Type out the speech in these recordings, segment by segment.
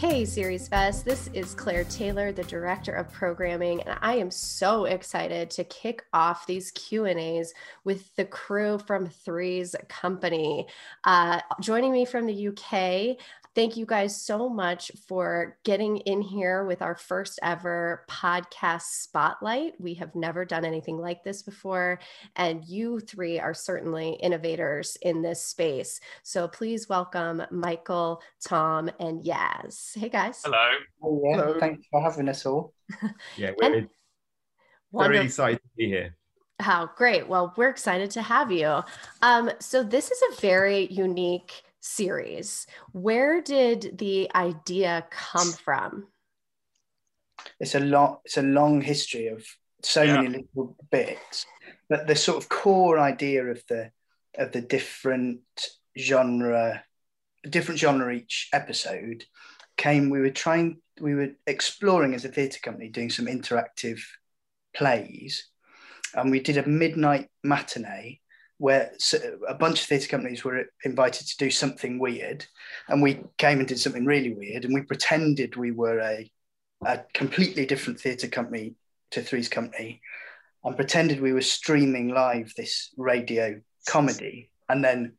Hey, SeriesFest. This is Claire Taylor, the director of programming, and I am so excited to kick off these Q and A's with the crew from Three's Company. Uh, joining me from the UK, Thank you guys so much for getting in here with our first ever podcast spotlight. We have never done anything like this before, and you three are certainly innovators in this space. So please welcome Michael, Tom, and Yaz. Hey guys. Hello. Oh, yeah. Hello. Thanks for having us all. yeah, we're very excited to be here. How great. Well, we're excited to have you. Um, so this is a very unique series. Where did the idea come from? It's a long, it's a long history of so yeah. many little bits, but the sort of core idea of the of the different genre, different genre each episode came. We were trying, we were exploring as a theatre company, doing some interactive plays, and we did a midnight matinee where a bunch of theatre companies were invited to do something weird, and we came and did something really weird, and we pretended we were a, a completely different theatre company to Three's Company, and pretended we were streaming live this radio comedy, and then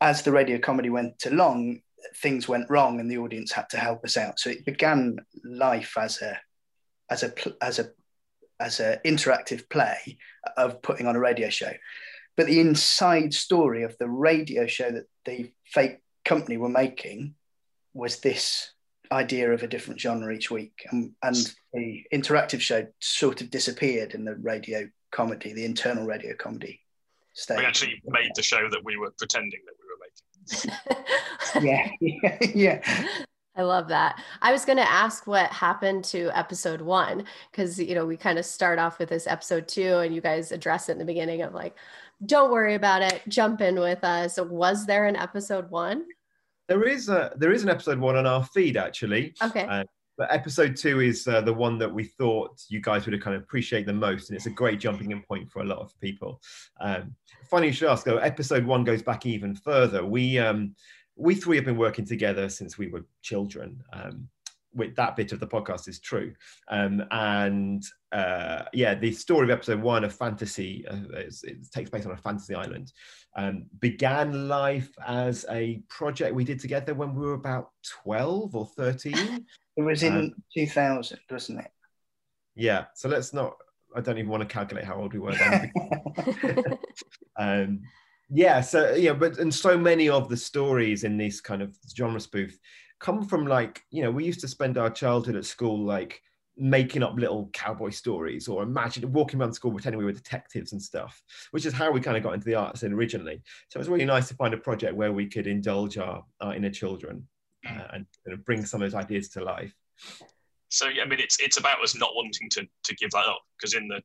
as the radio comedy went along, things went wrong, and the audience had to help us out. So it began life as a as a as a as an interactive play of putting on a radio show but the inside story of the radio show that the fake company were making was this idea of a different genre each week. And, and the interactive show sort of disappeared in the radio comedy, the internal radio comedy stage. We actually made the show that we were pretending that we were making. yeah, yeah, yeah. I love that. I was going to ask what happened to episode one because you know we kind of start off with this episode two, and you guys address it in the beginning of like, don't worry about it. Jump in with us. Was there an episode one? There is a there is an episode one on our feed actually. Okay. Uh, but episode two is uh, the one that we thought you guys would have kind of appreciate the most, and it's a great jumping in point for a lot of people. Um, funny you should ask though. Episode one goes back even further. We um, we three have been working together since we were children. Um, with that bit of the podcast is true. Um, and uh, yeah, the story of episode one of fantasy, uh, it takes place on a fantasy island, um, began life as a project we did together when we were about 12 or 13. It was in um, 2000, wasn't it? Yeah. So let's not, I don't even want to calculate how old we were then. yeah. So, yeah, but, and so many of the stories in this kind of genre spoof come from like you know we used to spend our childhood at school like making up little cowboy stories or imagine walking around school pretending we were detectives and stuff which is how we kind of got into the arts in originally so it was really nice to find a project where we could indulge our, our inner children uh, and kind of bring some of those ideas to life so yeah, i mean it's it's about us not wanting to to give that up because in the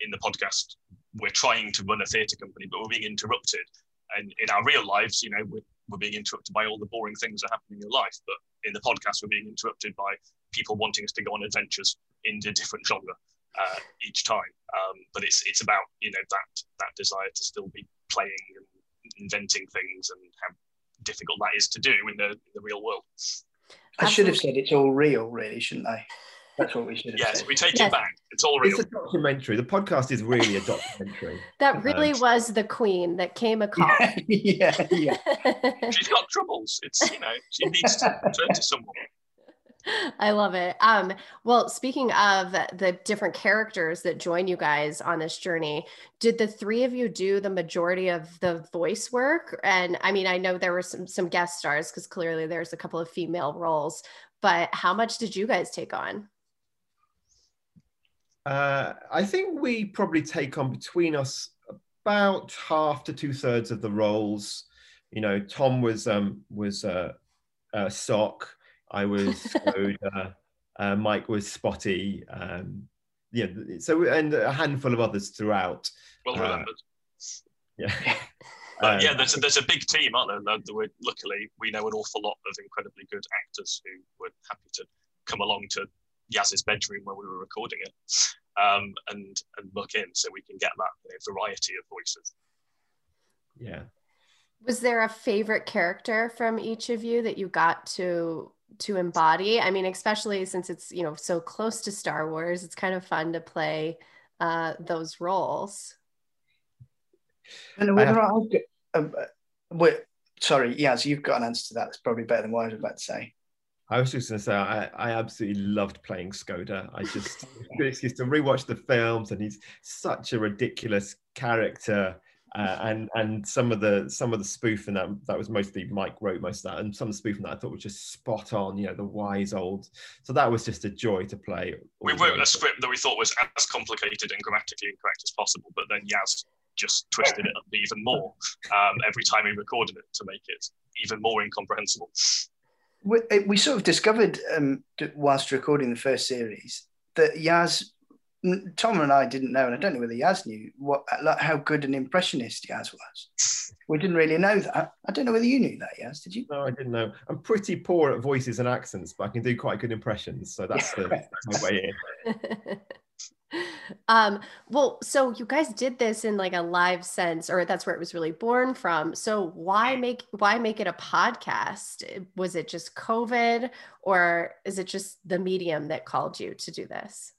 in the podcast we're trying to run a theatre company but we're being interrupted and in our real lives you know we're we're being interrupted by all the boring things that happen in your life. But in the podcast, we're being interrupted by people wanting us to go on adventures in a different genre uh, each time. Um, but it's it's about you know that that desire to still be playing and inventing things and how difficult that is to do in the, in the real world. I should have said it's all real, really, shouldn't I? That's what we should have yes, said. we take yes. it back. It's all real. It's a documentary. The podcast is really a documentary. that really um, was the queen that came a call. yeah, yeah. She's got troubles. It's you know she needs to turn to someone. I love it. Um, well, speaking of the different characters that join you guys on this journey, did the three of you do the majority of the voice work? And I mean, I know there were some some guest stars because clearly there's a couple of female roles, but how much did you guys take on? Uh, I think we probably take on between us about half to two thirds of the roles. You know, Tom was um, was uh, uh, Sock. I was Soda. uh, Mike was Spotty. Um, yeah, so and a handful of others throughout. Well uh, remembered. yeah. Uh, yeah, there's a, there's a big team, aren't there? Luckily, we know an awful lot of incredibly good actors who were happy to come along to Yaz's bedroom where we were recording it, um, and and look in so we can get that you know, variety of voices. Yeah. Was there a favorite character from each of you that you got to to embody? I mean, especially since it's you know so close to Star Wars, it's kind of fun to play uh, those roles. And whether I, have, um, uh, sorry, Yaz, you've got an answer to that. That's probably better than what I was about to say. I was just going to say, I, I absolutely loved playing Skoda. I just good excuse to rewatch the films, and he's such a ridiculous character. Uh, and and some of the some of the spoof in that that was mostly Mike wrote most of that, and some of the spoof in that I thought was just spot on. You know, the wise old. So that was just a joy to play. We wrote a script that we thought was as complicated and grammatically incorrect as possible, but then Yaz just twisted it up even more um, every time he recorded it to make it even more incomprehensible we, eh, we sort of discovered um, whilst recording the first series that Yaz, Tom and I didn't know, and I don't know whether Yaz knew what like how good an impressionist Yaz was. We didn't really know that. I don't know whether you knew that, Yaz. Did you? No, I didn't know. I'm pretty poor at voices and accents, but I can do quite good impressions, so that's, the, that's my way in. um well so you guys did this in like a live sense or that's where it was really born from. So why make why make it a podcast? Was it just covid or is it just the medium that called you to do this?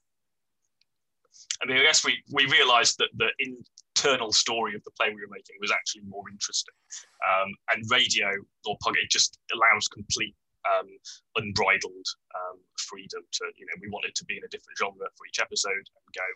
I mean i guess we we realized that the internal story of the play we were making was actually more interesting. Um, and radio or podcast just allows complete um, unbridled um, freedom to, you know, we wanted to be in a different genre for each episode and go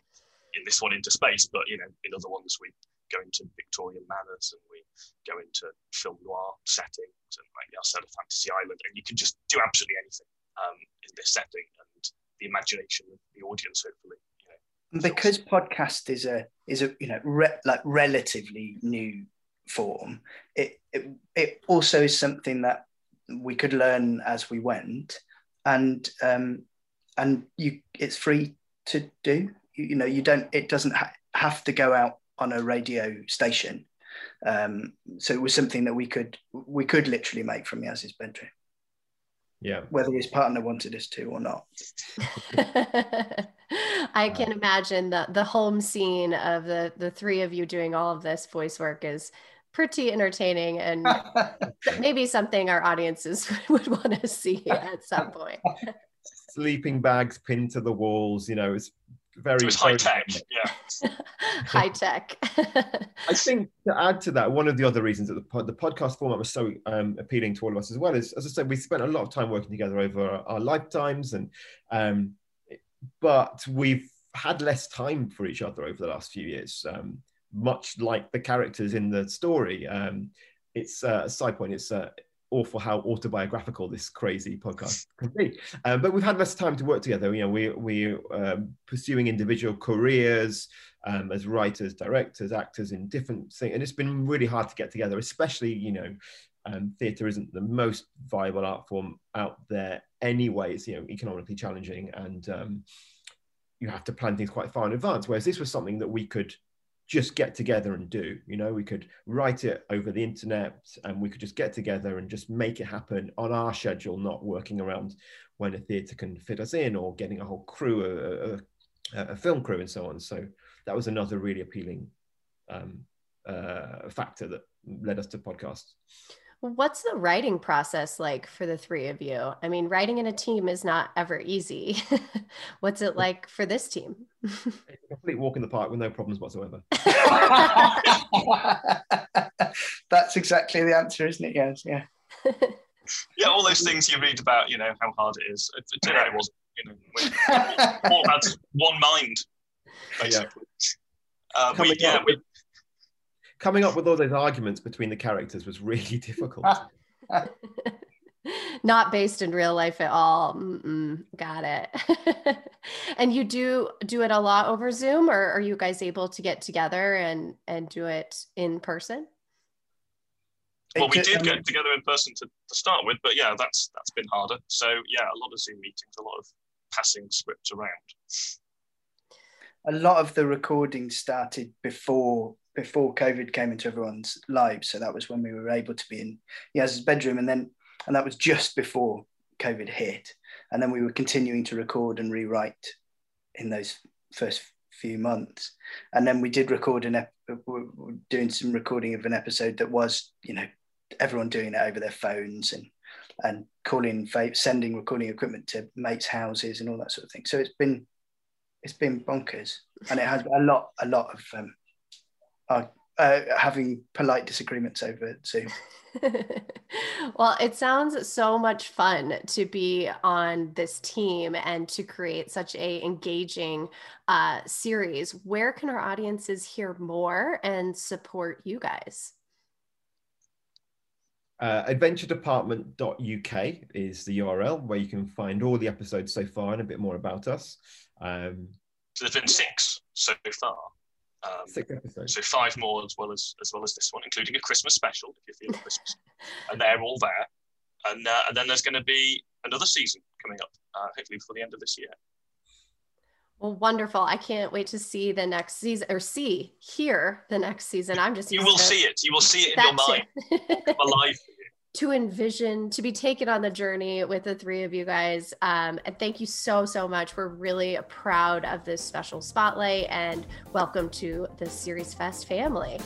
in this one into space, but, you know, in other ones we go into Victorian manners and we go into film noir settings and like our set of Fantasy Island, and you can just do absolutely anything um, in this setting and the imagination of the audience, hopefully. You know, because podcast is a is a you know re- like relatively new form, it, it it also is something that we could learn as we went, and um, and you it's free to do. You, you know, you don't. It doesn't ha- have to go out on a radio station. Um, so it was something that we could we could literally make from Yaz's bedroom. Yeah. Whether his partner wanted us to or not. I can imagine the the home scene of the the three of you doing all of this voice work is pretty entertaining and maybe something our audiences would want to see at some point. Sleeping bags pinned to the walls, you know, it's very it was high tech. Yeah, high tech. I think to add to that, one of the other reasons that the, pod, the podcast format was so um, appealing to all of us as well is, as I said, we spent a lot of time working together over our, our lifetimes, and um, but we've had less time for each other over the last few years. Um, much like the characters in the story. Um, it's uh, a side point. It's uh, awful how autobiographical this crazy podcast can be. Um, but we've had less time to work together. You know, we we um, pursuing individual careers um, as writers, directors, actors in different things, and it's been really hard to get together. Especially, you know, um, theatre isn't the most viable art form out there anyway. It's you know economically challenging, and um, you have to plan things quite far in advance. Whereas this was something that we could just get together and do. You know, we could write it over the internet and we could just get together and just make it happen on our schedule, not working around when a theatre can fit us in or getting a whole crew, a, a, a film crew, and so on. So that was another really appealing um, uh, factor that led us to podcasts. What's the writing process like for the three of you? I mean, writing in a team is not ever easy. What's it like for this team? it's a complete walk in the park with no problems whatsoever. That's exactly the answer, isn't it? Yes, yeah. yeah, all those things you read about, you know, how hard it is. It, it turned out it wasn't. You know, all had one mind, basically. Yeah. Uh, we, yeah, we, coming up with all those arguments between the characters was really difficult. Not based in real life at all. Mm-mm, got it. and you do do it a lot over Zoom, or are you guys able to get together and and do it in person? Well, we did get together in person to, to start with, but yeah, that's that's been harder. So yeah, a lot of Zoom meetings, a lot of passing scripts around. A lot of the recording started before before COVID came into everyone's lives. So that was when we were able to be in Yaz's bedroom, and then and that was just before COVID hit. And then we were continuing to record and rewrite in those first few months. And then we did record an ep- doing some recording of an episode that was, you know, everyone doing it over their phones and and calling, sending recording equipment to mates' houses and all that sort of thing. So it's been it's been bonkers, and it has a lot a lot of um, uh, uh, having polite disagreements over Zoom. well, it sounds so much fun to be on this team and to create such a engaging uh, series. Where can our audiences hear more and support you guys? Uh, adventuredepartment.uk is the URL where you can find all the episodes so far and a bit more about us. Um, so there's been six so far. Um, six episodes. So five more as well as as well as this one, including a Christmas special if you feel like Christmas, and they're all there. And uh, and then there's going to be another season coming up, uh, hopefully before the end of this year. Well, wonderful! I can't wait to see the next season or see hear the next season. I'm just you will see it. You will see it in your mind. alive to envision to be taken on the journey with the three of you guys. Um, and thank you so so much. We're really proud of this special spotlight and welcome to the SeriesFest family.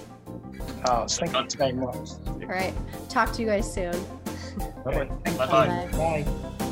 Oh thank you very much. All right. Talk to you guys soon. Bye bye, bye. bye. bye.